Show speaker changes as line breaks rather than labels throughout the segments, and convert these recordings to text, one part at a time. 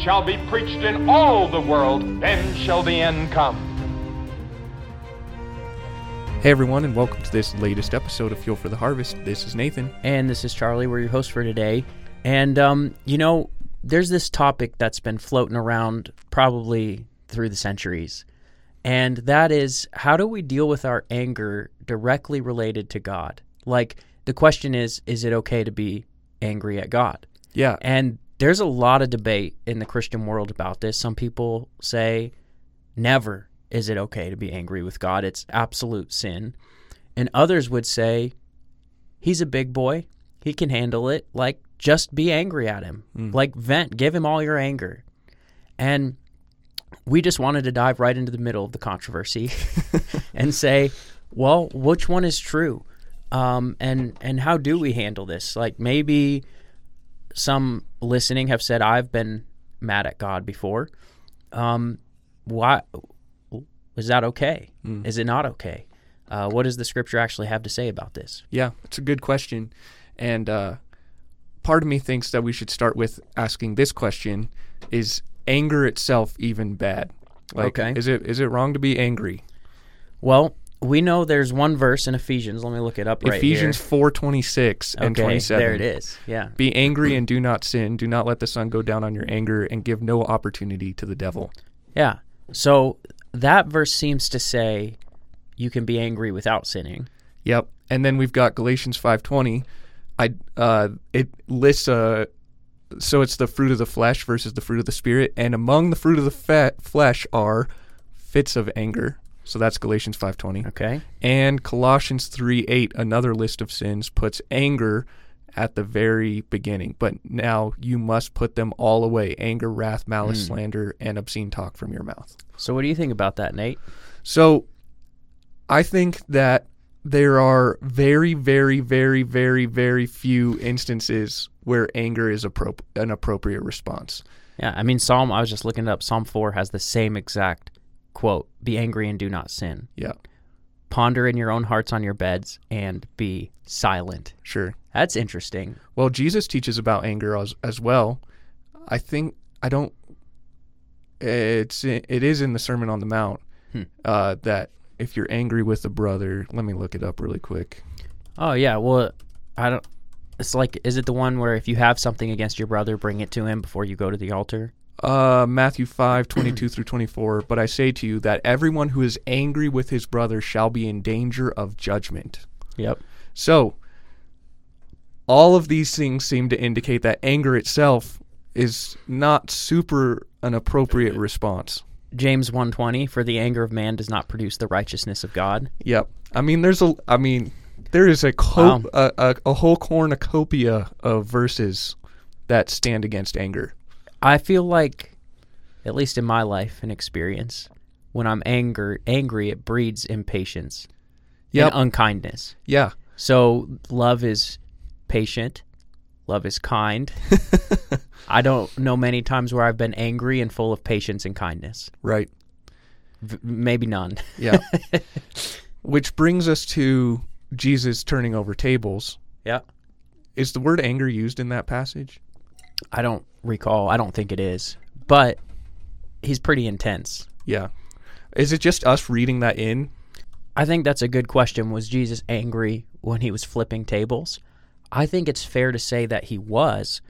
shall be preached in all the world, then shall the end come.
Hey everyone, and welcome to this latest episode of Fuel for the Harvest. This is Nathan.
And this is Charlie. We're your host for today. And, um, you know, there's this topic that's been floating around probably through the centuries. And that is how do we deal with our anger directly related to God? Like, the question is, is it okay to be angry at God?
Yeah,
And there's a lot of debate in the Christian world about this. Some people say never is it okay to be angry with God. It's absolute sin. And others would say he's a big boy. He can handle it. Like just be angry at him. Like vent, give him all your anger. And we just wanted to dive right into the middle of the controversy and say, well, which one is true? Um, and and how do we handle this? Like maybe some listening have said I've been mad at God before. Um, why is that okay? Is it not okay? Uh, what does the scripture actually have to say about this?
yeah, it's a good question. And uh, part of me thinks that we should start with asking this question Is anger itself even bad? Like,
Okay.
Is it is it wrong to be angry?
Well, we know there's one verse in Ephesians. Let me look it up right
Ephesians
here.
four twenty six and
okay,
twenty seven.
there it is. Yeah.
Be angry and do not sin. Do not let the sun go down on your anger, and give no opportunity to the devil.
Yeah. So that verse seems to say you can be angry without sinning.
Yep. And then we've got Galatians 5:20. I uh it lists uh so it's the fruit of the flesh versus the fruit of the spirit and among the fruit of the fe- flesh are fits of anger. So that's Galatians 5:20.
Okay.
And Colossians 3:8 another list of sins puts anger at the very beginning. But now you must put them all away: anger, wrath, malice, hmm. slander, and obscene talk from your mouth.
So what do you think about that, Nate?
So I think that there are very, very, very, very, very few instances where anger is appro- an appropriate response.
Yeah, I mean Psalm I was just looking it up. Psalm 4 has the same exact quote, "Be angry and do not sin.
Yeah,
Ponder in your own hearts on your beds and be silent."
sure.
That's interesting.
Well, Jesus teaches about anger as, as well. I think I don't. It's it is in the Sermon on the Mount uh, that if you're angry with a brother, let me look it up really quick.
Oh yeah, well, I don't. It's like, is it the one where if you have something against your brother, bring it to him before you go to the altar?
Uh, Matthew 5, 22 through 24. But I say to you that everyone who is angry with his brother shall be in danger of judgment.
Yep.
So, all of these things seem to indicate that anger itself is not super an appropriate response.
James 1:20 for the anger of man does not produce the righteousness of God.
Yep. I mean, there's a. I mean, there is a co-
Wow.
a, a, a whole cornucopia of verses that stand against anger.
I feel like at least in my life and experience when I'm anger angry it breeds impatience
Yep.
and unkindness.
Yeah.
So love is patient, love is kind. I don't know many times where I've been angry and full of patience and kindness.
Right.
V- maybe none.
Yeah. Which brings us to Jesus turning over tables.
yeah.
Is the word anger used in that passage?
I don't recall. I don't think it is. But he's pretty intense.
Yeah. Is it just us reading that in?
I think that's a good question. Was Jesus angry when he was flipping tables? I think it's fair to say that he was,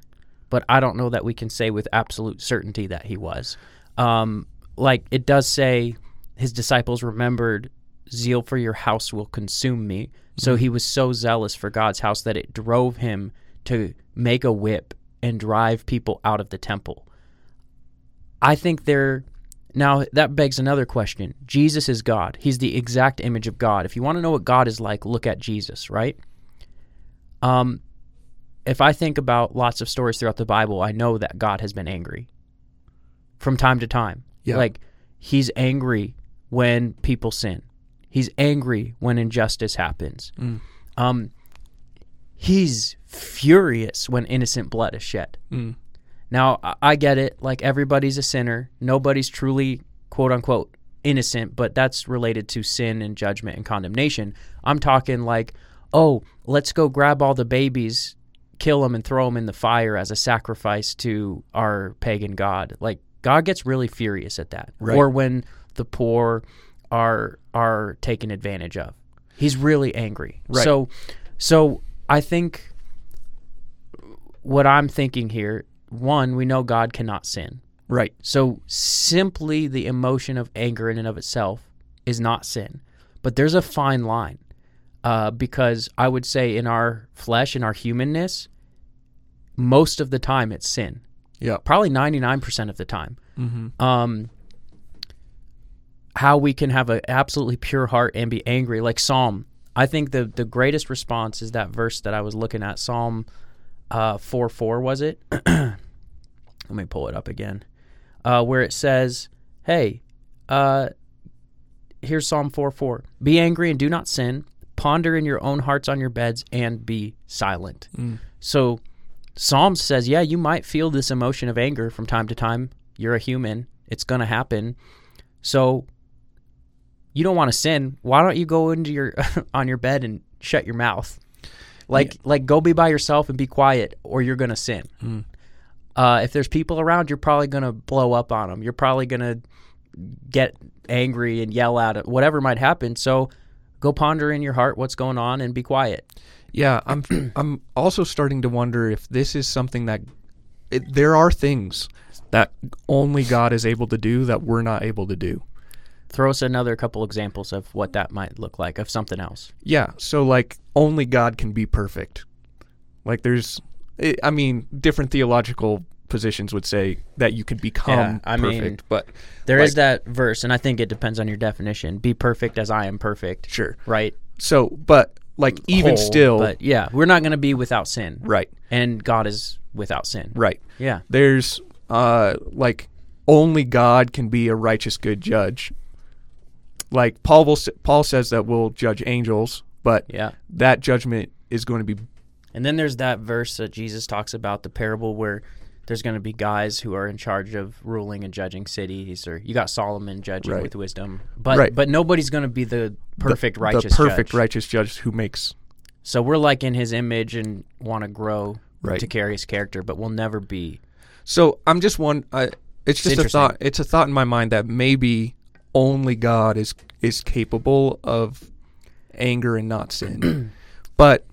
but I don't know that we can say with absolute certainty that he was. Um, like it does say, his disciples remembered, zeal for your house will consume me. So he was so zealous for God's house that it drove him to make a whip and drive people out of the temple. I think there now that begs another question. Jesus is God. He's the exact image of God. If you want to know what God is like, look at Jesus, right? Um if I think about lots of stories throughout the Bible, I know that God has been angry. from time to time.
Yeah.
Like he's angry when people sin. He's angry when injustice happens.
Mm.
Um, he's furious when innocent blood is shed.
Mm.
Now I- get it. Like everybody's a sinner. Nobody's truly quote unquote innocent, but that's related to sin and judgment and condemnation. I'm talking like, oh, let's go grab all the babies, kill them, and throw them in the fire as a sacrifice to our pagan god. Like God gets really furious at that.
Right.
Or when the poor are are taken advantage of. He's really angry.
Right.
So so I think what I'm thinking here, one, we know God cannot sin.
Right.
So simply the emotion of anger in and of itself is not sin. But there's a fine line. Uh, because I would say in our flesh, in our humanness, most of the time it's sin.
Yeah.
Probably 99% of the time.
Mm-hmm.
Um, how we can have an absolutely pure heart and be angry, like Psalm. I think the the greatest response is that verse that I was looking at, Psalm uh, four four was it? Let me pull it up again, uh, where it says, "Hey, uh, here's Psalm four four: Be angry and do not sin. Ponder in your own hearts on your beds and be silent." So, Psalm says, yeah, you might feel this emotion of anger from time to time. You're a human; it's gonna happen. So, you don't want to sin. Why don't you go into your on your bed and shut your mouth? Like like go be by yourself and be quiet, or you're gonna sin. Uh, if there's people around, you're probably gonna blow up on them. You're probably gonna get angry and yell at it, whatever might happen. So, go ponder in your heart what's going on and be quiet.
Yeah, I'm I'm also starting to wonder if this is something that it, there are things that only God is able to do that we're not able to do.
Throw us another couple examples of what that might look like of something else.
Yeah, so like only God can be perfect. Like there's I mean different theological positions would say that you could become
Yeah, I mean,
but
There is
like-
that verse, and I think it depends on your definition. Be perfect as I am perfect.
Sure.
Right?
So, but like even
Whole,
still
But yeah, we're not going to be without sin.
right.
And God is without sin.
Right.
Yeah.
There's uh like only God can be a righteous good judge. Like Paul will, Paul says that we'll judge angels, but
Yeah.
that judgment is going to be
And then there's that verse that Jesus talks about the parable where there's going to be guys who are in charge of ruling and judging cities, or you got Solomon judging
Right.
with wisdom, but
Right.
but nobody's going to be the perfect
the,
righteous
the perfect
judge.
righteous judge who makes
So we're like in His image and want to grow
Right.
to carry His character, but we'll never be.
So I'm just one. Uh, it's just a thought. It's a thought in my mind that maybe only God is is capable of anger and not sin. but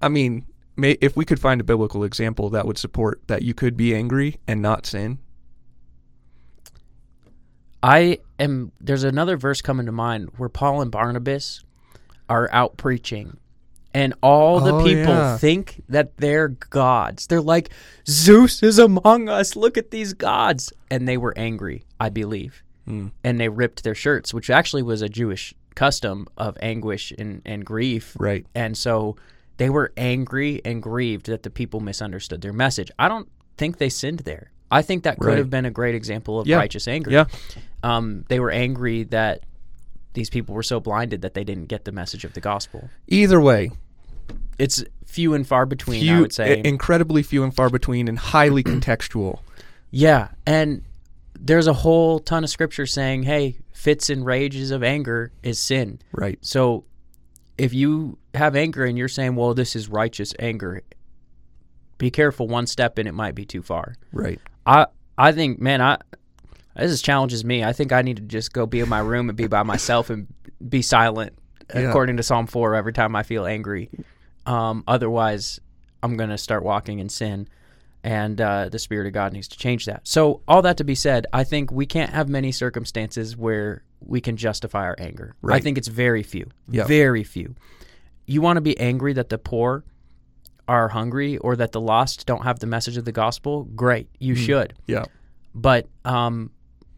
I mean, may, if we could find a biblical example that would support that you could be angry and not sin.
I am. There's another verse coming to mind where Paul and Barnabas are out preaching, and all the
Oh,
people
yeah.
think that they're gods. They're like, Zeus is among us. Look at these gods, and they were angry. I believe,
Hmm.
and they ripped their shirts, which actually was a Jewish custom of anguish and, and grief.
Right.
And so they were angry and grieved that the people misunderstood their message. I don't think they sinned there. I think that could
Right.
have been a great example of
Yeah.
righteous anger
Yeah.
um, they were angry that these people were so blinded that they didn't get the message of the gospel.
Either way,
It's few and far between,
few,
I would say.
incredibly few and far between, and highly contextual.
yeah, and there's a whole ton of scripture saying, "Hey, fits and rages of anger is sin."
Right.
So, if you have anger and you're saying, "Well, this is righteous anger," be careful. One step and it might be too far.
Right.
I I think, man, I this is challenges me. I think I need to just go be in my room and be by myself and be silent,
Yeah.
according to Psalm four. Every time I feel angry, um, otherwise I'm gonna start walking in sin, and uh, the Spirit of God needs to change that. So all that to be said, I think we can't have many circumstances where we can justify our anger.
Right.
I think it's very few,
Yeah.
very few. You want to be angry that the poor are hungry or that the lost don't have the message of the gospel? Great, you should
Yeah.
but um,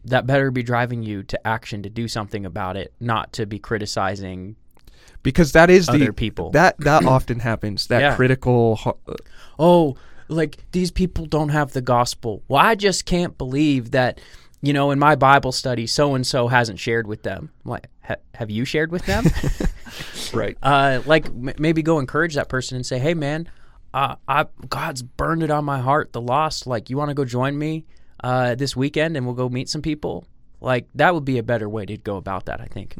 that better be driving you to action to do something about it, not to be criticizing.
Because that is the
Other people.
that that often happens. That
Yeah.
critical. ho-
Oh, like these people don't have the gospel. Well, I just can't believe that, you know, in my Bible study, so and so hasn't shared with them. I'm like, "Ha- have you shared with them?
Right.
uh, like m- maybe go encourage that person and say, "Hey, man, uh, I God's burned it on my heart. The lost. Like, you want to go join me uh, this weekend, and we'll go meet some people." Like that would be a better way to go about that. I think.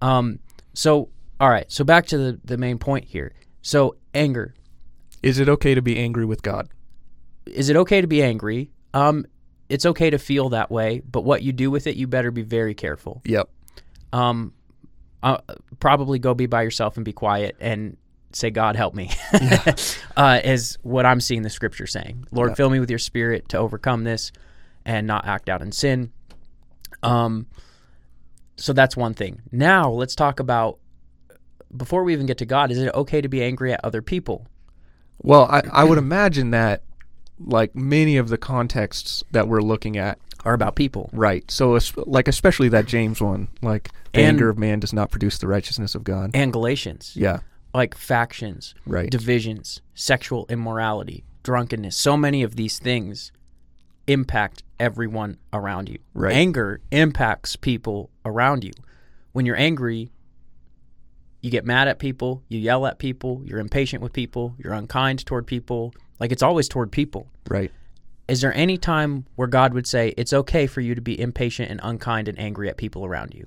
Um. So, all right. So back to the the main point here. So anger.
Is it okay to be angry with God?
Is it okay to be angry? Um. It's okay to feel that way, but what you do with it, you better be very careful.
Yep.
um, uh, probably go be by yourself and be quiet and say, God help me, uh, is what I'm seeing the scripture saying. Lord, fill me with your spirit to overcome this and not act out in sin. Um, so that's one thing. Now let's talk about before we even get to God. Is it okay to be angry at other people?
Well, I, I would imagine that, like many of the contexts that we're looking at,
are about people?
right? So, like especially that James one, like the
And-
anger of man does not produce the righteousness of God.
And Galatians.
yeah,
like factions,
Right.
divisions, sexual immorality, drunkenness. So many of these things impact everyone around you.
Right.
Anger impacts people around you. When you're angry, you get mad at people, you yell at people, you're impatient with people, you're unkind toward people. Like it's always toward people.
right.
Is there any time where God would say it's okay for you to be impatient and unkind and angry at people around you?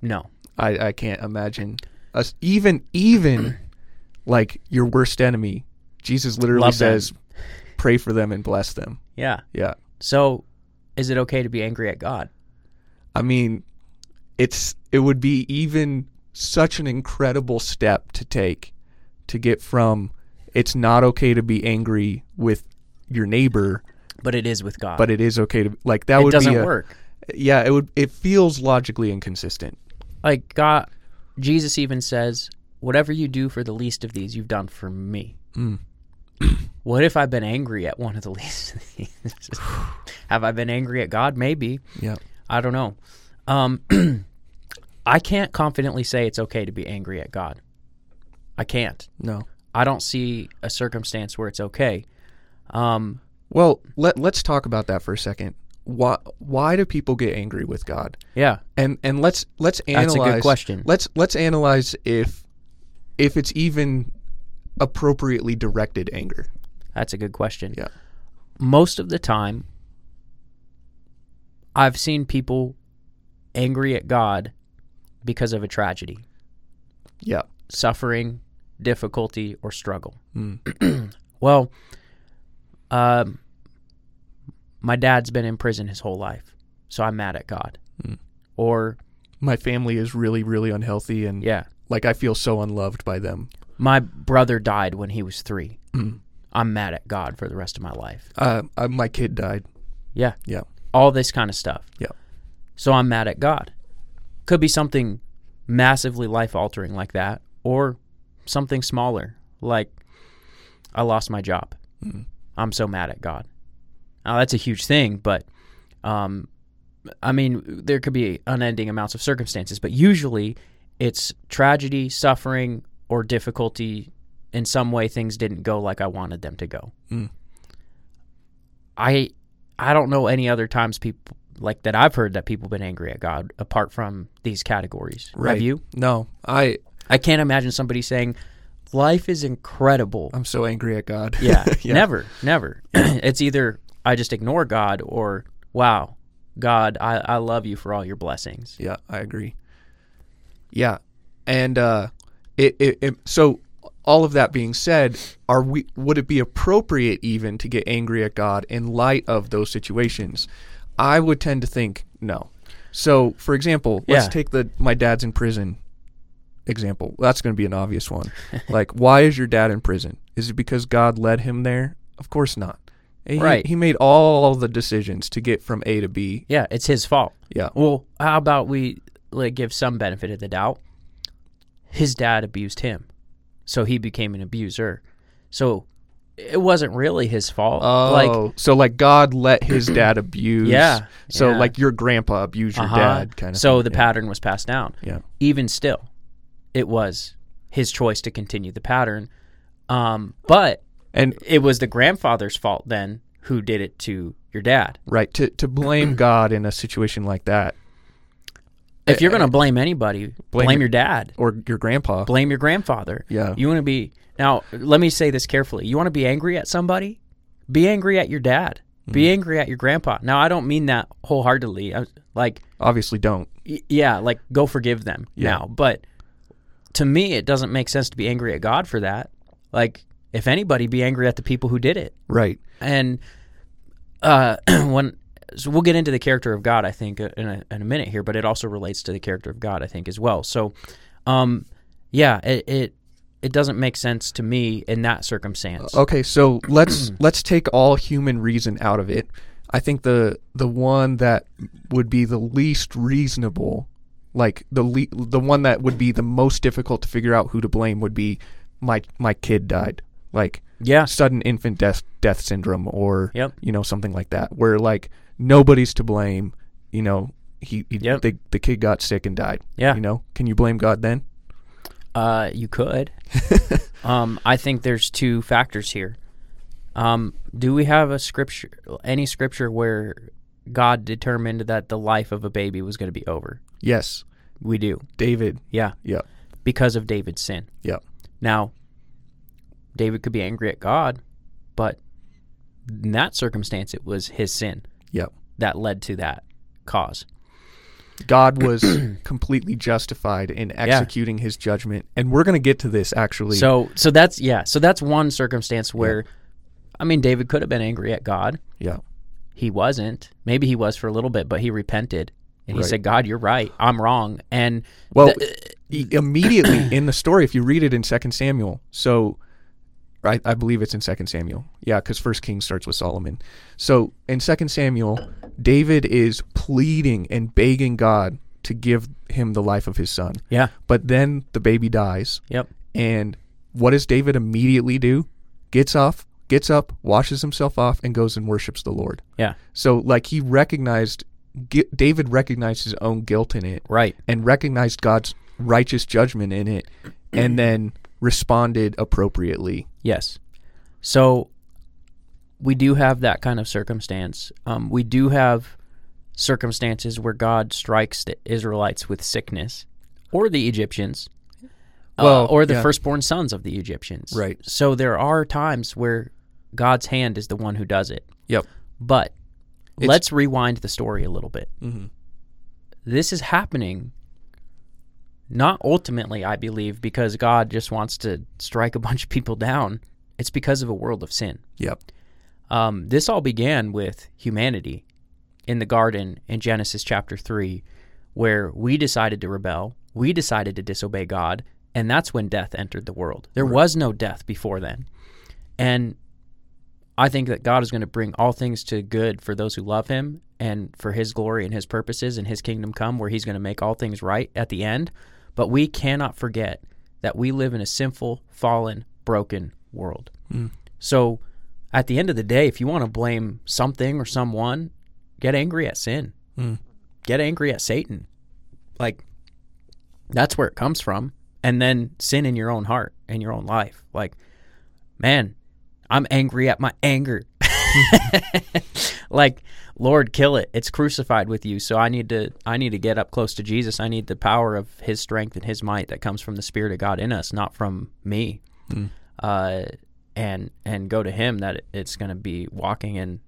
No.
I, I can't imagine us even even like your worst enemy. Jesus literally
Love them.
says, "Pray for them and bless them."
Yeah.
Yeah,
So, is it okay to be angry at God?
I mean, it's it would be even such an incredible step to take to get from it's not okay to be angry with your neighbor,
But it is with God.
but it is okay to like that
it
would
doesn't
be a,
work.
Yeah, it would. It feels logically inconsistent.
Like God, Jesus even says, "Whatever you do for the least of these, you've done for me." what if I've been angry at one of the least of these? Have I been angry at God? Maybe.
Yeah,
I don't know. Um, I can't confidently say it's okay to be angry at God. I can't.
no.
I don't see a circumstance where it's okay. Um,
Well, let let's talk about that for a second. Why why do people get angry with God?
yeah.
And and let's let's analyze That's
a good question.
Let's let's analyze if if it's even appropriately directed anger.
That's a good question.
Yeah.
Most of the time, I've seen people angry at God because of a tragedy,
Yeah.
suffering, difficulty, or struggle. well, um, my dad's been in prison his whole life, so I'm mad at God. Or,
My family is really really unhealthy and
yeah,
like I feel so unloved by them.
my brother died when he was three. I'm mad at God for the rest of my life.
Uh, uh my kid died.
Yeah.
Yeah.
all this kind of stuff.
Yeah.
So I'm mad at God. Could be something massively life altering like that, or something smaller, like I lost my job. I'm so mad at God. Now that's a huge thing, but um, I mean, there could be unending amounts of circumstances, but usually it's tragedy, suffering, or difficulty. In some way, things didn't go like I wanted them to go. I I don't know any other times people like that I've heard that people have been angry at God apart from these categories. Have you?
No. I
I can't imagine somebody saying, "Life is incredible."
I'm so angry at God.
Yeah, never, never. it's either I just ignore God or, "Wow, God, I, I love you for all your blessings."
Yeah, I agree. Yeah, and uh, it, it, it so all of that being said, are we would it be appropriate even to get angry at God in light of those situations? I would tend to think no. So, for example, let's
Yeah.
take the my dad's in prison example. That's going to be an obvious one. like, why is your dad in prison? Is it because God led him there? Of course not. He,
Right.
He made all the decisions to get from A to B.
Yeah, it's his fault.
Yeah.
Well, how about we like give some benefit of the doubt? His dad abused him, so he became an abuser. So it wasn't really his fault.
Oh,
like
so like God let his dad abuse.
Yeah,
So
yeah.
like your grandpa abused your
uh-huh.
dad, kind of.
So
thing.
the
yeah.
pattern was passed down.
Yeah.
Even still, it was his choice to continue the pattern. Um, but
And
it was the grandfather's fault then who did it to your dad.
right to to blame God in a situation like that
If you're going to blame anybody, blame,
blame
your dad.
or your grandpa.
Blame your grandfather.
Yeah.
You want to be now. Let me say this carefully. You want to be angry at somebody? Be angry at your dad. Be
Mm-hmm.
angry at your grandpa. Now, I don't mean that wholeheartedly. I, like,
Obviously, don't.
y- yeah, like go forgive them
Yeah.
now. But to me, it doesn't make sense to be angry at God for that. Like, if anybody, be angry at the people who did it.
Right.
And uh, when so we'll get into the character of God, I think, uh, in a, in a minute here, but it also relates to the character of God, I think, as well. So, um, yeah, it, it it doesn't make sense to me in that circumstance.
Okay, so let's let's take all human reason out of it. I think the the one that would be the least reasonable, like the le- the one that would be the most difficult to figure out who to blame would be my my kid died. Like
Yeah.
sudden infant death death syndrome or
Yep.
you know something like that where like nobody's to blame, you know, he, he
Yep.
the the kid got sick and died.
Yeah.
You know, can you blame God then?
Uh, you could. um, I think there's two factors here. Um, do we have a scripture, any scripture where God determined that the life of a baby was going to be over?
Yes.
We do.
David.
Yeah.
Yeah.
Because of David's sin.
Yep.
Now, David could be angry at God, but in that circumstance, it was his sin
Yep.
that led to that cause.
God was completely justified in executing his judgment. And we're going to get to this actually.
So, so that's yeah. So that's one circumstance where, I mean, David could have been angry at God.
yeah.
He wasn't. Maybe he was for a little bit, but he repented and he
Right.
said, "God, you're right. I'm wrong." And
Well,
th-
uh, immediately in the story, if you read it in Second Samuel, so I, I believe it's in Second Samuel. Yeah, because First King starts with Solomon. So in Second Samuel, David is pleading and begging God to give him the life of his son.
yeah,
But then the baby dies,
yep,
and what does David immediately do? Gets off, gets up, washes himself off, and goes and worships the Lord.
yeah,
So like he recognized, G- David recognized his own guilt in it,
right,
and recognized God's righteous judgment in it, and then responded appropriately.
Yes. So we do have that kind of circumstance. Um, we do have circumstances where God strikes the Israelites with sickness, or the Egyptians, uh,
Well,
or the
yeah.
firstborn sons of the Egyptians.
Right.
So there are times where God's hand is the one who does it.
Yep.
But
It's-
let's rewind the story a little bit.
Mhm.
This is happening not ultimately, I believe, because God just wants to strike a bunch of people down. It's because of a world of sin.
Yep.
Um, this all began with humanity in the garden in Genesis chapter 3, where we decided to rebel, we decided to disobey God, and that's when death entered the world. There was no death before then. And I think that God is going to bring all things to good for those who love Him and for His glory and His purposes and His kingdom come, where He's going to make all things right at the end. But we cannot forget that we live in a sinful, fallen, broken world. Hmm. So at the end of the day, if you want to blame something or someone, get angry at sin. Hmm. Get angry at Satan. Like, that's where it comes from. And then sin in your own heart and your own life. Like, man, I'm angry at my anger. like, Lord, kill it. It's crucified with you. So I need to I need to get up close to Jesus. I need the power of his strength and his might that comes from the Spirit of God in us, not from me. Uh, and and go to him that it's going to be walking in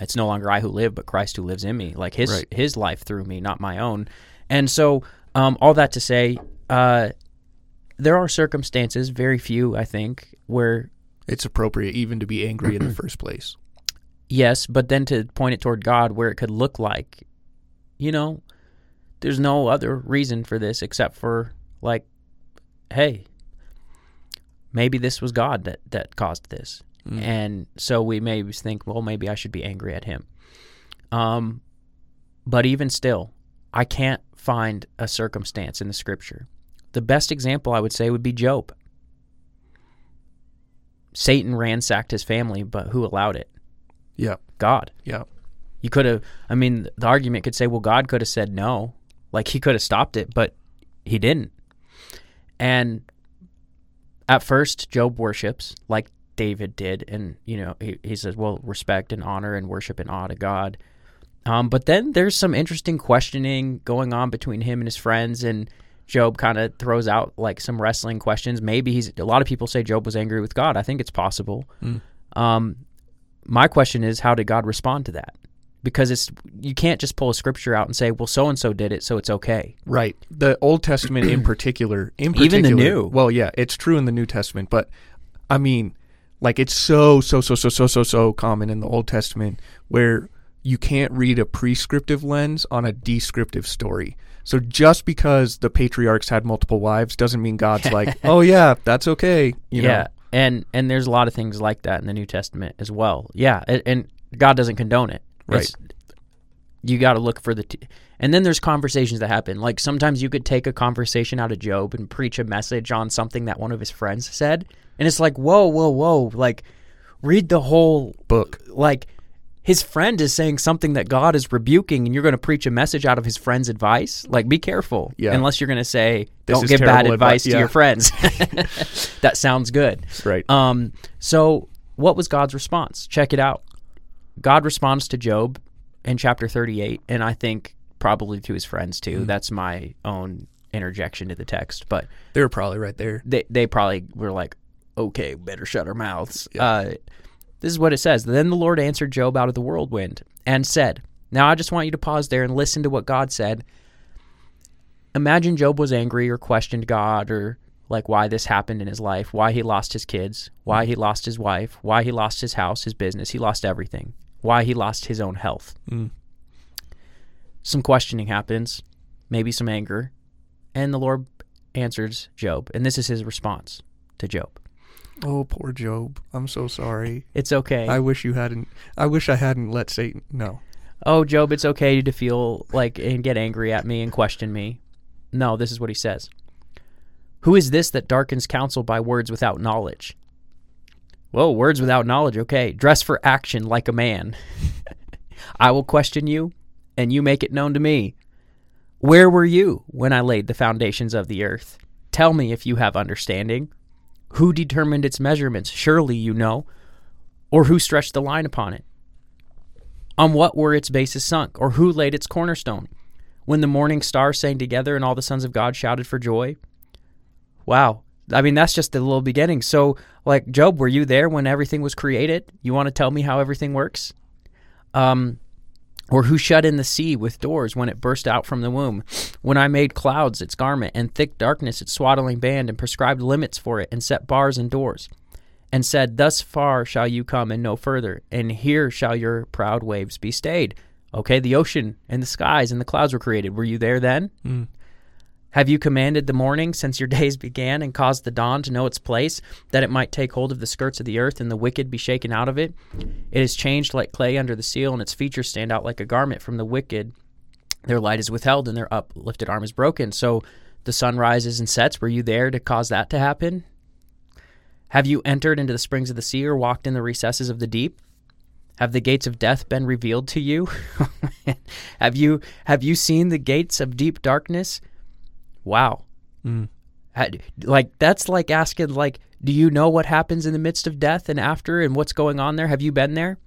it's no longer I who live, but Christ who lives in me. Like his
Right.
his life through me, not my own. And so, um, all that to say, uh, there are circumstances, very few, I think, where
It's appropriate even to be angry in the first place.
yes, but then to point it toward God, where it could look like, you know, there's no other reason for this except for like, hey, maybe this was God that that caused this, and so we maybe think, well, maybe I should be angry at him. Um, but even still, I can't find a circumstance in the scripture. The best example I would say would be Job. Satan ransacked his family, but who allowed it?
Yeah.
God.
Yeah.
You could have, I mean, the argument could say, well, God could have said no. Like he could have stopped it, but he didn't. And at first, Job worships, like David did, and you know he, he says, well, respect and honor and worship and awe to God. Um, but then there's some interesting questioning going on between him and his friends, and Job kind of throws out like some wrestling questions. Maybe he's a lot of people say Job was angry with God. I think it's possible. Um, my question is, how did God respond to that? Because it's you can't just pull a scripture out and say, well, so and so did it, so it's okay.
Right. The Old Testament in particular, in
Even the New.
Well, yeah, it's true in the New Testament, but I mean, like it's so so so so so so so common in the Old Testament where you can't read a prescriptive lens on a descriptive story. So just because the patriarchs had multiple wives doesn't mean God's like, "Oh yeah, that's okay." You
yeah,
know.
and and there's a lot of things like that in the New Testament as well. Yeah, and, and God doesn't condone it.
Right.
It's- you got to look for the, t- and then there's conversations that happen. Like sometimes you could take a conversation out of Job and preach a message on something that one of his friends said, and it's like, whoa, whoa, whoa, like read the whole
Book.
like his friend is saying something that God is rebuking, and you're going to preach a message out of his friend's advice. Like, be careful.
Yeah.
Unless you're going to say,
This
"Don't give bad advice
advice."
to your friends." that sounds good.
Right.
Um. So, what was God's response? Check it out. God responds to Job in chapter 38, and I think probably to his friends too. That's my own interjection to the text, but
They were probably right there.
they they probably were like, okay, better shut our mouths. Uh, this is what it says. Then the Lord answered Job out of the whirlwind and said, Now I just want you to pause there and listen to what God said. Imagine Job was angry or questioned God or like why this happened in his life, why he lost his kids, why he lost his wife, why he lost his house, his business, he lost everything, why he lost his own health. Mm. Some questioning happens, maybe some anger, and the Lord answers Job. And this is his response to Job.
Oh, poor Job. I'm so sorry.
It's okay.
I wish you hadn't I wish I hadn't let Satan No.
oh, Job, it's okay to feel like and get angry at me and question me. No, this is what he says. Who is this that darkens counsel by words without knowledge? Whoa, words without knowledge. Okay. Dress for action like a man. I will question you, and you make it known to me. Where were you when I laid the foundations of the earth? Tell me if you have understanding. Who determined its measurements? Surely you know. Or who stretched the line upon it? On what were its bases sunk, or who laid its cornerstone? When the morning stars sang together and all the sons of God shouted for joy? Wow. I mean, that's just the little beginning. So, like, Job, were you there when everything was created? You want to tell me how everything works? Um, or who shut in the sea with doors when it burst out from the womb? When I made clouds its garment, and thick darkness its swaddling band, and prescribed limits for it, and set bars and doors? and said, Thus far shall you come and no further, and here shall your proud waves be stayed. Okay, the ocean and the skies and the clouds were created. Were you there then? Hmm. Have you commanded the morning since your days began, and caused the dawn to know its place, that it might take hold of the skirts of the earth, and the wicked be shaken out of it? It is changed like clay under the seal, and its features stand out like a garment from the wicked. Their light is withheld, and their uplifted arm is broken. So the sun rises and sets. Were you there to cause that to happen? Have you entered into the springs of the sea or walked in the recesses of the deep? Have the gates of death been revealed to you? Oh, have you have you seen the gates of deep darkness? Wow. Mm. Had- like that's like asking like do you know what happens in the midst of death and after and what's going on there? Have you been there?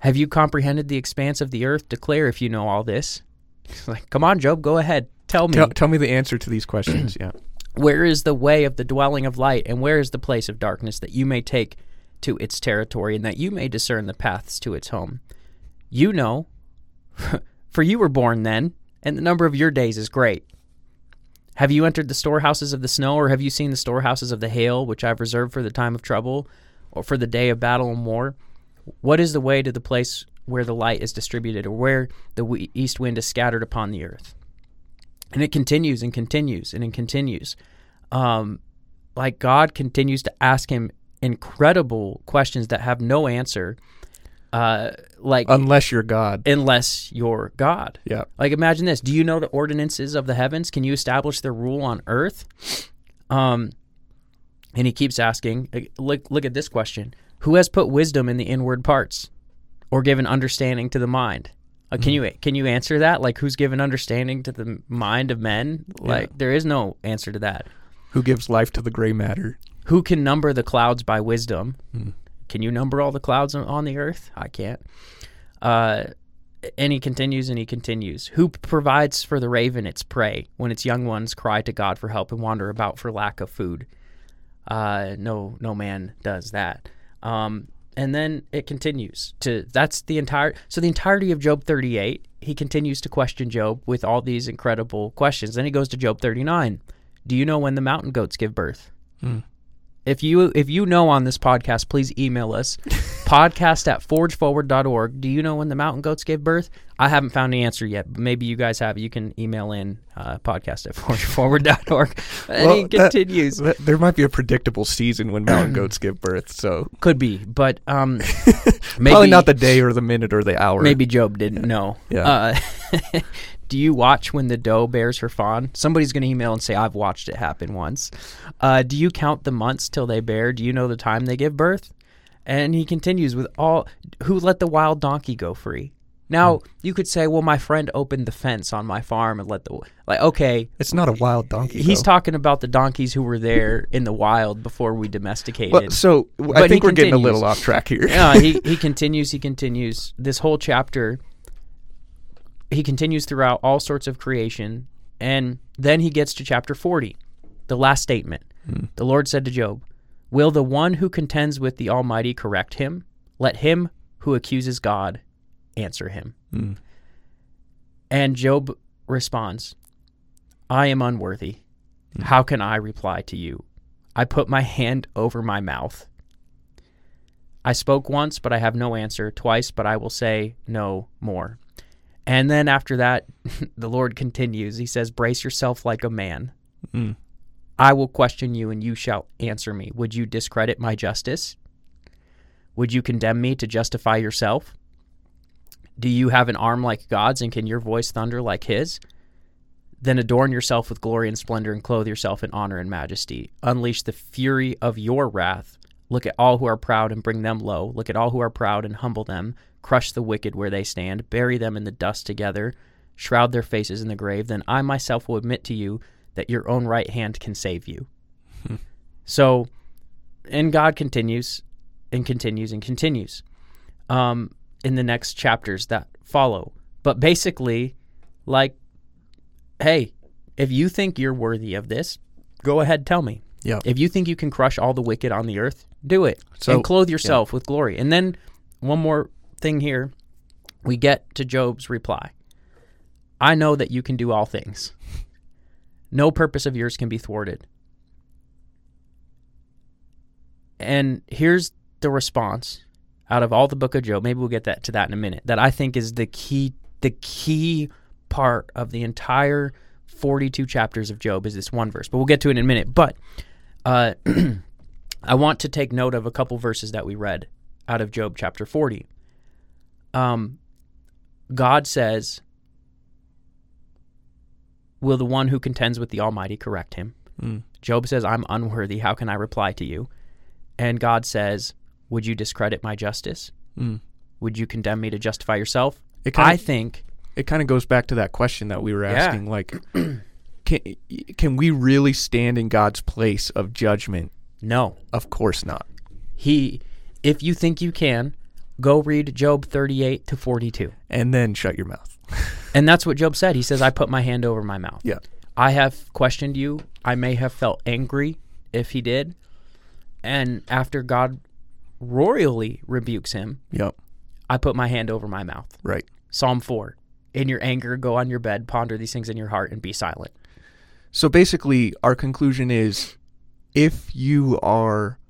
Have you comprehended the expanse of the earth? Declare if you know all this. like come on Job, go ahead. Tell me.
Tell, tell me the answer to these questions. yeah.
Where is the way of the dwelling of light, and where is the place of darkness that you may take to its territory, and that you may discern the paths to its home? You know, for you were born then, and the number of your days is great. Have you entered the storehouses of the snow, or have you seen the storehouses of the hail, which I've reserved for the time of trouble, or for the day of battle and war? What is the way to the place where the light is distributed, or where the east wind is scattered upon the earth? and it continues and continues and it continues um, like god continues to ask him incredible questions that have no answer uh, like
Unless you're God.
unless you're god.
Yeah.
like imagine this. Do you know the ordinances of the heavens? Can you establish their rule on earth? Um, and he keeps asking uh, look, look at this question. Who has put wisdom in the inward parts or given understanding to the mind? Uh, can you can you answer that? Like who's given understanding to the mind of men? Like there is no answer to that.
Who gives life to the gray matter?
Who can number the clouds by wisdom? Can you number all the clouds on- the earth? I can't. Uh, and he continues and he continues. Who provides for the raven its prey when its young ones cry to God for help and wander about for lack of food? Uh, no, no man does that. Um, and then it continues to that's the entire so the entirety of Job 38. He continues to question Job with all these incredible questions. Then he goes to Job 39. Do you know when the mountain goats give birth? If you if you know on this podcast, please email us. podcast at forgeforward.org. Do you know when the mountain goats gave birth? I haven't found the answer yet, but maybe you guys have. You can email in uh, podcast at forgeforward.org. And he
that-
continues.
that- there might be a predictable season when mountain goats give birth, so
Could be, but um, maybe
probably not the day or the minute or the hour.
Maybe Job didn't know.
Yeah.
Uh, do you watch when the doe bears her fawn? Somebody's going to email and say, I've watched it happen once. Uh, do you count the months till they bear? Do you know the time they give birth? And he continues with all who let the wild donkey go free? Now, you could say, well, my friend opened the fence on my farm and let the. Like, okay,
it's not a wild donkey.
he's
though.
talking about the donkeys who were there in the wild before we domesticated.
Well, so w-
But
I think we're getting a little off track here.
yeah, he, he continues, he continues. This whole chapter, he continues throughout all sorts of creation. And then he gets to chapter 40, the last statement. Hmm. The Lord said to Job, Will the one who contends with the Almighty correct him? Let him who accuses God answer him. Hmm. And Job responds, I am unworthy. Hmm. How can I reply to you? I put my hand over my mouth. I spoke once, but I have no answer. Twice, but I will say no more. And then after that, the Lord continues. He says, Brace yourself like a man. Hmm. I will question you, and you shall answer me. Would you discredit my justice? Would you condemn me to justify yourself? Do you have an arm like God's, and can your voice thunder like his? Then adorn yourself with glory and splendor, and clothe yourself in honor and majesty. Unleash the fury of your wrath. Look at all who are proud and bring them low. Look at all who are proud and humble them. Crush the wicked where they stand. Bury them in the dust together. Shroud their faces in the grave. Then I myself will admit to you that your own right hand can save you. so, and God continues and continues and continues um, in the next chapters that follow. But basically, like, hey, if you think you're worthy of this, go ahead, tell me.
Yeah.
If you think you can crush all the wicked on the earth, do it.
So-
and clothe yourself with glory. And then one more thing here. We get to Job's reply. I know that you can do all things. No purpose of yours can be thwarted. And here's the response out of all the book of Job. Maybe we'll get that to that in a minute. That I think is the key the key part of the entire 42 chapters of Job is this one verse. But we'll get to it in a minute. But uh, I want to take note of a couple verses that we read out of Job chapter 40. Um, God says, Will the one who contends with the Almighty correct him? Job says, I'm unworthy. How can I reply to you? And God says, Would you discredit my justice? Would you condemn me to justify yourself?
It kinda-
I think,
it kind of goes back to that question that we were
Yeah.
asking like can can we really stand in God's place of judgment?
no.
Of course not.
He, if you think you can, go read Job 38 to 42.
And then shut your mouth.
And that's what Job said. He says, I put my hand over my mouth.
Yeah.
I have questioned you. I may have felt angry if he did. And after God royally rebukes him,
Yep.
I put my hand over my mouth.
Right.
Psalm 4. In your anger, go on your bed, ponder these things in your heart, and be silent.
So basically, our conclusion is if you are,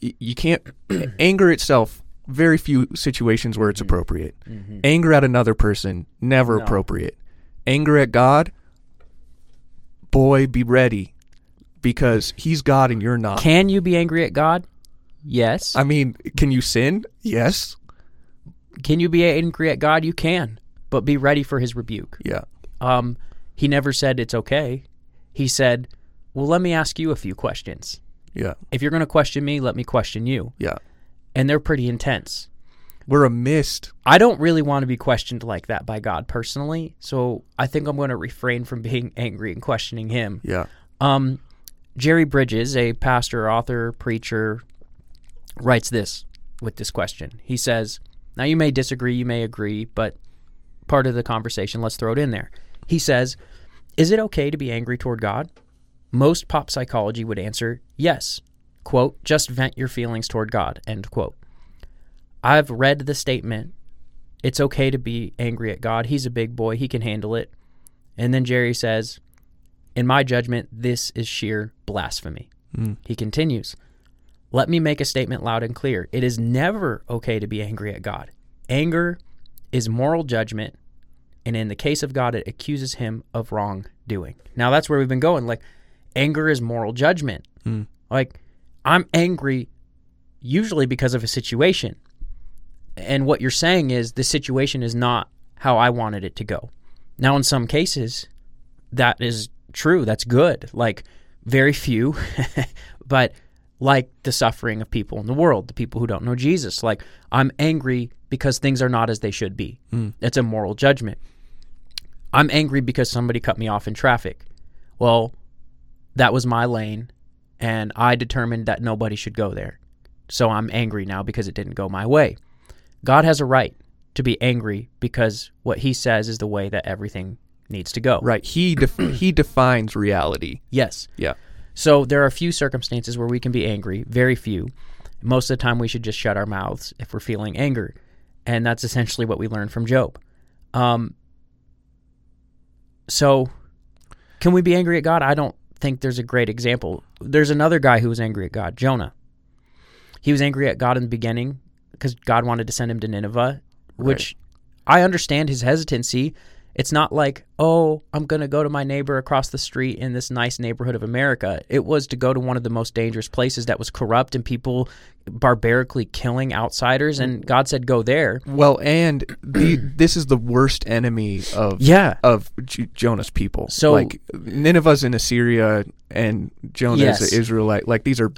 you can't, anger itself, very few situations where it's appropriate. Anger at another person, never appropriate. Anger at God, boy, be ready because he's God and you're not.
Can you be angry at God? Yes.
I mean, can you sin? Yes.
Can you be angry at God? You can, but be ready for his rebuke.
Yeah.
Um, he never said it's okay. He said, Well, let me ask you a few questions.
Yeah.
If you're going to question me, let me question you.
Yeah.
And they're pretty intense.
We're a mist.
I don't really want to be questioned like that by God personally. So I think I'm going to refrain from being angry and questioning him.
Yeah.
Um, Jerry Bridges, a pastor, author, preacher, writes this with this question. He says, Now you may disagree, you may agree, but part of the conversation, let's throw it in there. He says, Is it okay to be angry toward God? Most pop psychology would answer yes. Quote, just vent your feelings toward God, end quote. I've read the statement, it's okay to be angry at God. He's a big boy, he can handle it. And then Jerry says, In my judgment, this is sheer blasphemy. Hmm. He continues, Let me make a statement loud and clear. It is never okay to be angry at God. Anger is moral judgment, and in the case of God, it accuses him of wrongdoing. Now, that's where we've been going. Like, anger is moral judgment. Hmm. Like, I'm angry usually because of a situation. And what you're saying is the situation is not how I wanted it to go. Now, in some cases, that is true. That's good. Like, very few, but like the suffering of people in the world, the people who don't know Jesus. Like, I'm angry because things are not as they should be. Hmm. That's a moral judgment. I'm angry because somebody cut me off in traffic. Well, that was my lane, and I determined that nobody should go there. So I'm angry now because it didn't go my way. God has a right to be angry because what he says is the way that everything needs to go.
Right. He def- he defines reality.
Yes.
Yeah.
So there are a few circumstances where we can be angry, very few. Most of the time, we should just shut our mouths if we're feeling anger. And that's essentially what we learned from Job. Um, so, can we be angry at God? I don't think there's a great example. There's another guy who was angry at God, Jonah. He was angry at God in the beginning because God wanted to send him to Nineveh, which I understand his hesitancy. It's not like, oh, I'm going to go to my neighbor across the street in this nice neighborhood of America. It was to go to one of the most dangerous places that was corrupt and people barbarically killing outsiders. And God said, go there.
Well, and the, this is the worst enemy of
Yeah.
of J- Jonah's people.
So-
like Nineveh's in Assyria and Jonah
Yes.
an Israelite. Like these are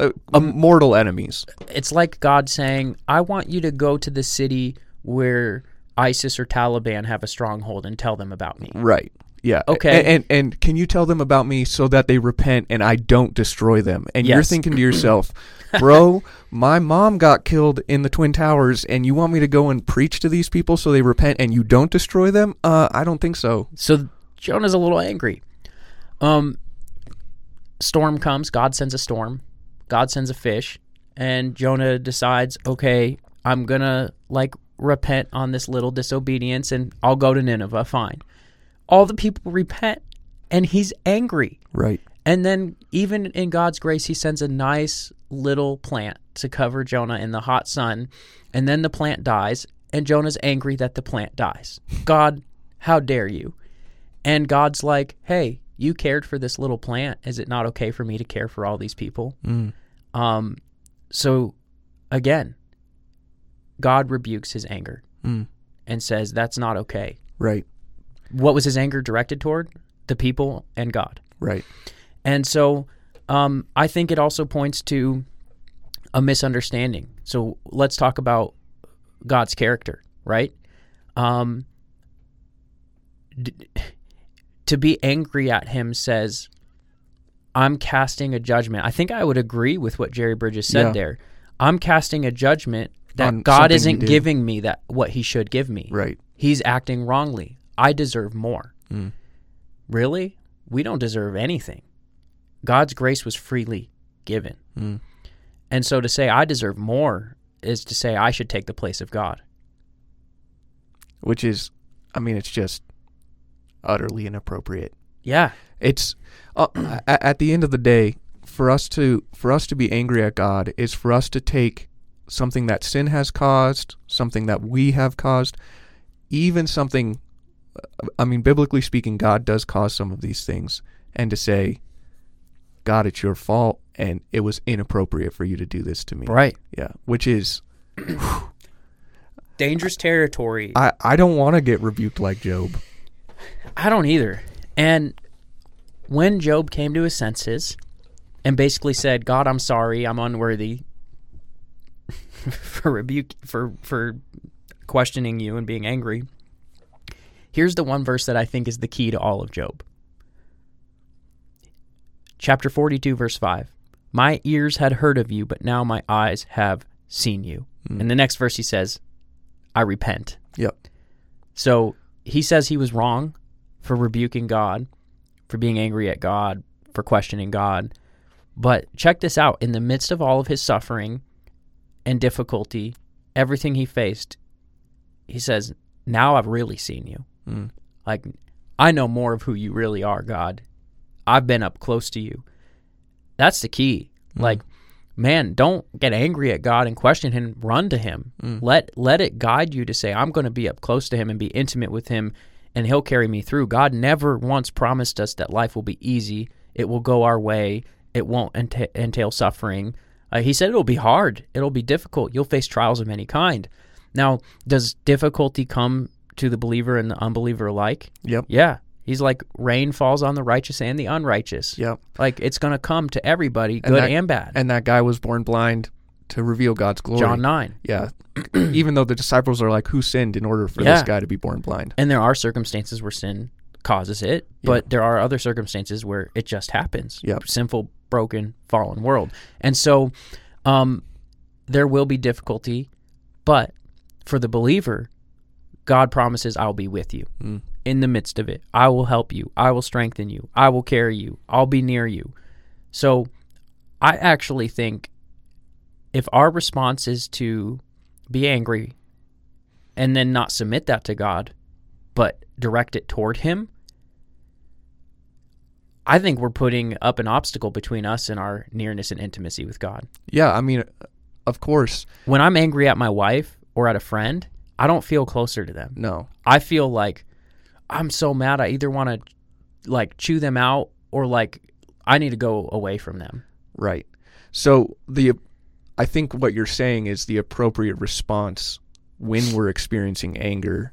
uh, uh, mortal enemies.
It's like God saying, I want you to go to the city where ISIS or Taliban have a stronghold and tell them about me.
Right. Yeah.
Okay.
And, and and can you tell them about me so that they repent and I don't destroy them? And you're thinking to yourself, bro, my mom got killed in the Twin Towers, and you want me to go and preach to these people so they repent and you don't destroy them? Uh, I don't think so.
So Jonah's a little angry. Um, storm comes. God sends a storm. God sends a fish, and Jonah decides, okay, I'm gonna like repent on this little disobedience, and I'll go to Nineveh. Fine. All the people repent, and he's angry.
Right.
And then, even in God's grace, He sends a nice little plant to cover Jonah in the hot sun. And then the plant dies, and Jonah's angry that the plant dies. God, how dare you? And God's like, hey, you cared for this little plant. Is it not okay for me to care for all these people? Um, so, again, God rebukes his anger and says, that's not okay.
Right.
What was his anger directed toward? The people and God.
Right.
And so um, I think it also points to a misunderstanding. So let's talk about God's character, right? Um, d- to be angry at him says, I'm casting a judgment. I think I would agree with what Jerry Bridges said
Yeah.
there. I'm casting a judgment that God isn't giving me that what he should give me.
Right.
He's acting wrongly. I deserve more.
Mm.
Really? We don't deserve anything. God's grace was freely given.
Mm.
And so to say I deserve more is to say I should take the place of God.
Which is, I mean, it's just utterly inappropriate.
Yeah.
It's uh, at the end of the day, for us to for us to be angry at God is for us to take something that sin has caused, something that we have caused, even something. I mean, biblically speaking, God does cause some of these things, and to say, God, it's your fault, and it was inappropriate for you to do this to me.
Right.
Yeah. Which is,
Dangerous territory.
I I don't want to get rebuked like Job.
I don't either. And when Job came to his senses and basically said, "God, I'm sorry. I'm unworthy for rebuke for for questioning you and being angry." Here's the one verse that I think is the key to all of Job. Chapter 42, verse 5. My ears had heard of you, but now my eyes have seen you. Hmm. In the next verse, he says, I repent.
Yep.
So he says he was wrong for rebuking God, for being angry at God, for questioning God. But check this out in the midst of all of his suffering and difficulty, everything he faced, he says, Now I've really seen you. Hmm. Like, I know more of who you really are, God. I've been up close to you. That's the key. Hmm. Like, man, don't get angry at God and question him. Run to him. Hmm. Let let it guide you to say, I'm going to be up close to him and be intimate with him, and he'll carry me through. God never once promised us that life will be easy. It will go our way. It won't enta- entail suffering. Uh, he said it'll be hard. It'll be difficult. You'll face trials of any kind. Now, does difficulty come to the believer and the unbeliever alike?
Yep.
Yeah. He's like rain falls on the righteous and the unrighteous.
Yep.
Like it's going to come to everybody,
And
good
that-
and bad.
And that guy was born blind to reveal God's glory.
John 9.
Yeah. Even though the disciples are like, who sinned in order for this guy to be born blind?
And there are circumstances where sin causes it, but there are other circumstances where it just happens.
Yep.
Sinful, broken, fallen world. And so um, there will be difficulty, but for the believer, God promises, I'll be with you in the midst of it. I will help you. I will strengthen you. I will carry you. I'll be near you. So I actually think if our response is to be angry and then not submit that to God, but direct it toward Him, I think we're putting up an obstacle between us and our nearness and intimacy with God.
Yeah. I mean, of course,
When I'm angry at my wife or at a friend, I don't feel closer to them.
no.
I feel like I'm so mad. I either want to like chew them out or like I need to go away from them.
Right. So the I think what you're saying is the appropriate response when we're experiencing anger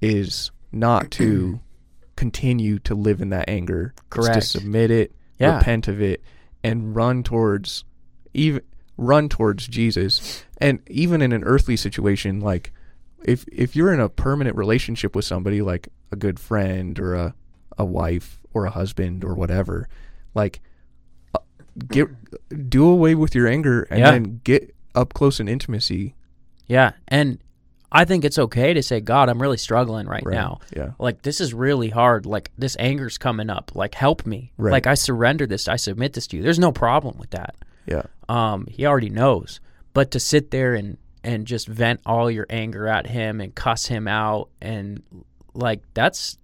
is not to continue to live in that anger. It's to submit it,
Yeah.
repent of it, and run towards even run towards Jesus. And even in an earthly situation, like if if you're in a permanent relationship with somebody like a good friend or a a wife or a husband or whatever, like uh, get do away with your anger and
Yeah.
then get up close in intimacy.
Yeah. And I think it's okay to say, God, I'm really struggling right,
Right.
now.
Yeah.
Like, this is really hard. Like, this anger's coming up. Like, help me.
Right.
Like, I surrender this. I submit this to you. There's no problem with that.
Yeah.
Um, he already knows. But to sit there and, and just vent all your anger at him and cuss him out and, like, that's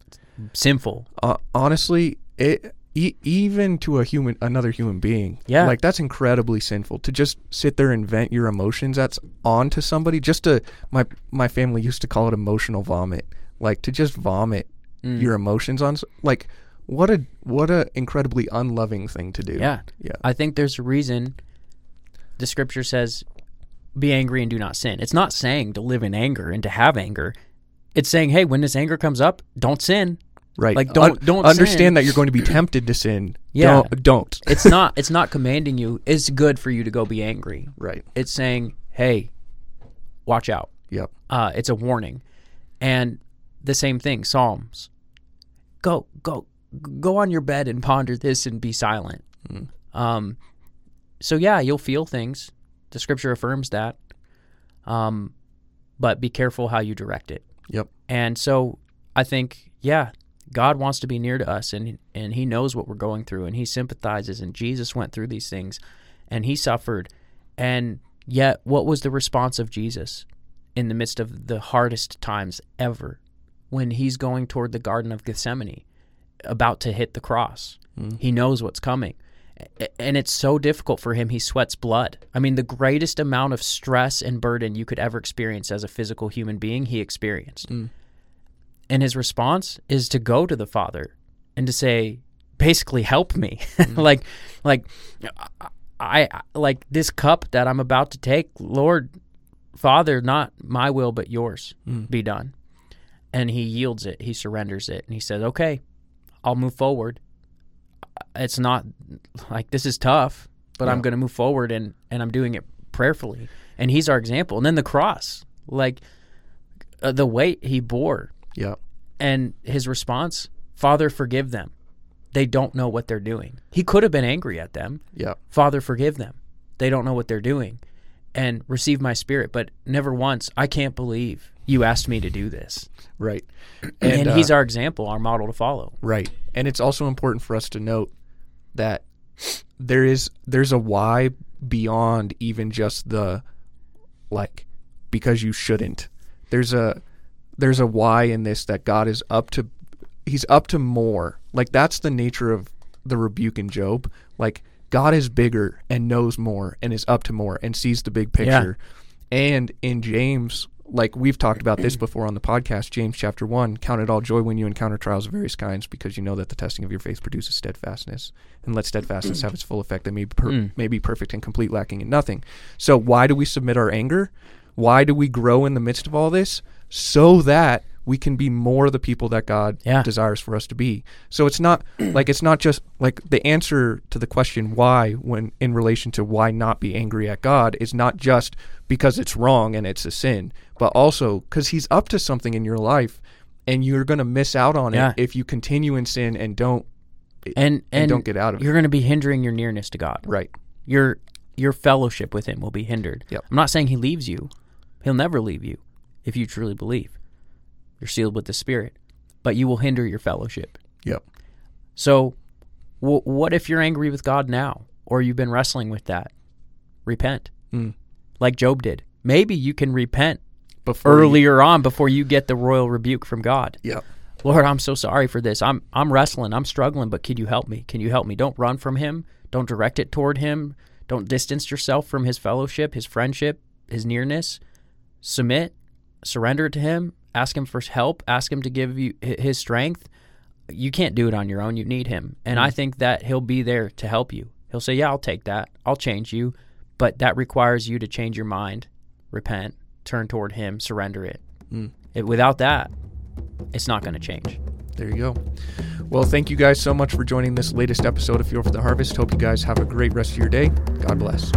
sinful.
Uh, honestly, it e- even to a human another human being,
Yeah.
like that's incredibly sinful to just sit there and vent your emotions that's onto somebody. Just to my my family used to call it emotional vomit, like to just vomit
Mm.
your emotions on like what a what a incredibly unloving thing to do.
Yeah.
yeah,
I think there's a reason the scripture says, be angry and do not sin. It's not saying to live in anger and to have anger. It's saying, hey, when this anger comes up, don't sin.
Right.
Like, don't- don't sin.
understand that you're going to be tempted to sin.
Yeah.
don't, don't.
It's not it's not commanding you. It's good for you to go be angry.
right.
It's saying, hey, watch out.
Yep.
Uh, it's a warning. And the same thing, Psalms. Go, go, go on your bed and ponder this and be silent. Um, so yeah, you'll feel things. The scripture affirms that. Um, but be careful how you direct it.
Yep.
And so I think, yeah, God wants to be near to us and and he knows what we're going through and he sympathizes and Jesus went through these things and he suffered. And yet what was the response of Jesus in the midst of the hardest times ever when he's going toward the garden of Gethsemane about to hit the cross? Mm. He knows what's coming. And it's so difficult for him. He sweats blood. I mean, the greatest amount of stress and burden you could ever experience as a physical human being, he experienced. Mm. And his response is to go to the Father and to say, basically, help me. like, like, I, like this cup that I'm about to take, Lord, Father, not my will but yours be done. And he yields it. He surrenders it, and he says, "Okay, I'll move forward. It's not like this is tough, but I'm going to move forward, and and I'm doing it prayerfully. And he's our example. And then the cross, like uh, the weight he bore,
Yep.
and his response, Father, forgive them. they don't know what they're doing. He could have been angry at them.
Yeah.
Father, forgive them. They don't know what they're doing. And receive my spirit, but never once, I can't believe you asked me to do this.
Right.
And,
uh,
he's our example, our model to follow.
Right. And it's also important for us to note that there is there's a why beyond even just the like because you shouldn't. There's a there's a why in this that God is up to he's up to more. Like that's the nature of the rebuke in Job. Like God is bigger and knows more and is up to more and sees the big picture. And in James, like we've talked about this before on the podcast, James chapter 1, count it all joy when you encounter trials of various kinds because you know that the testing of your faith produces steadfastness. And let steadfastness have its full effect that may be, per- hmm. may be perfect and complete, lacking in nothing. So why do we submit our anger? Why do we grow in the midst of all this? So that we can be more the people that God
Yeah.
desires for us to be. So it's not like it's not just like the answer to the question why when in relation to why not be angry at God is not just because it's wrong and it's a sin, but also cuz he's up to something in your life and you're going to miss out on
Yeah.
it if you continue in sin and don't eh,
And and,
don't get out of it.
You're going to be hindering your nearness to God.
right.
Your your fellowship with him will be hindered.
Yep.
I'm not saying he leaves you. He'll never leave you if you truly believe. You're sealed with the Spirit, but you will hinder your fellowship.
Yep.
So, w- what if you're angry with God now, or you've been wrestling with that? Repent,
Mm.
like Job did. Maybe you can repent
Before you-
earlier on before you get the royal rebuke from God.
Yep.
Lord, I'm so sorry for this. I'm I'm wrestling. I'm struggling, but can you help me? Can you help me? Don't run from him. Don't direct it toward him. Don't distance yourself from his fellowship, his friendship, his nearness. Submit, surrender it to him. Ask him for help. Ask him to give you his strength. You can't do it on your own. You need him. And I mm. think that he'll be there to help you. He'll say, "Yeah, I'll take that. I'll change you." But that requires you to change your mind, repent, turn toward him, surrender it. Mm. It- without that, it's not going to change.
There you go. Well, thank you guys so much for joining this latest episode of Fuel for the Harvest. Hope you guys have a great rest of your day. God bless.